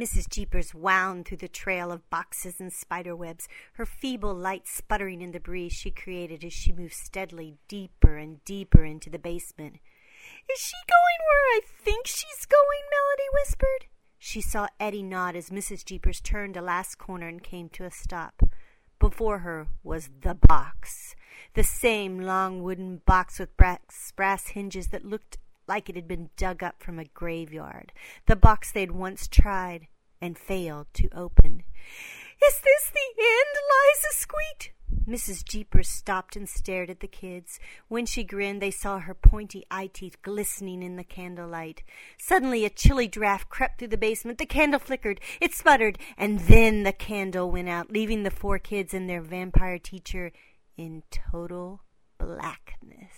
Mrs. Jeepers wound through the trail of boxes and spider webs, her feeble light sputtering in the breeze she created as she moved steadily deeper and deeper into the basement. Is she going where I think she's going? Melody whispered. She saw Eddie nod as Mrs. Jeepers turned a last corner and came to a stop. Before her was the box, the same long wooden box with brass, brass hinges that looked like it had been dug up from a graveyard, the box they'd once tried and failed to open. Is this the end? Liza squeaked. Mrs. Jeepers stopped and stared at the kids. When she grinned, they saw her pointy eye teeth glistening in the candlelight. Suddenly, a chilly draft crept through the basement. The candle flickered, it sputtered, and then the candle went out, leaving the four kids and their vampire teacher in total blackness.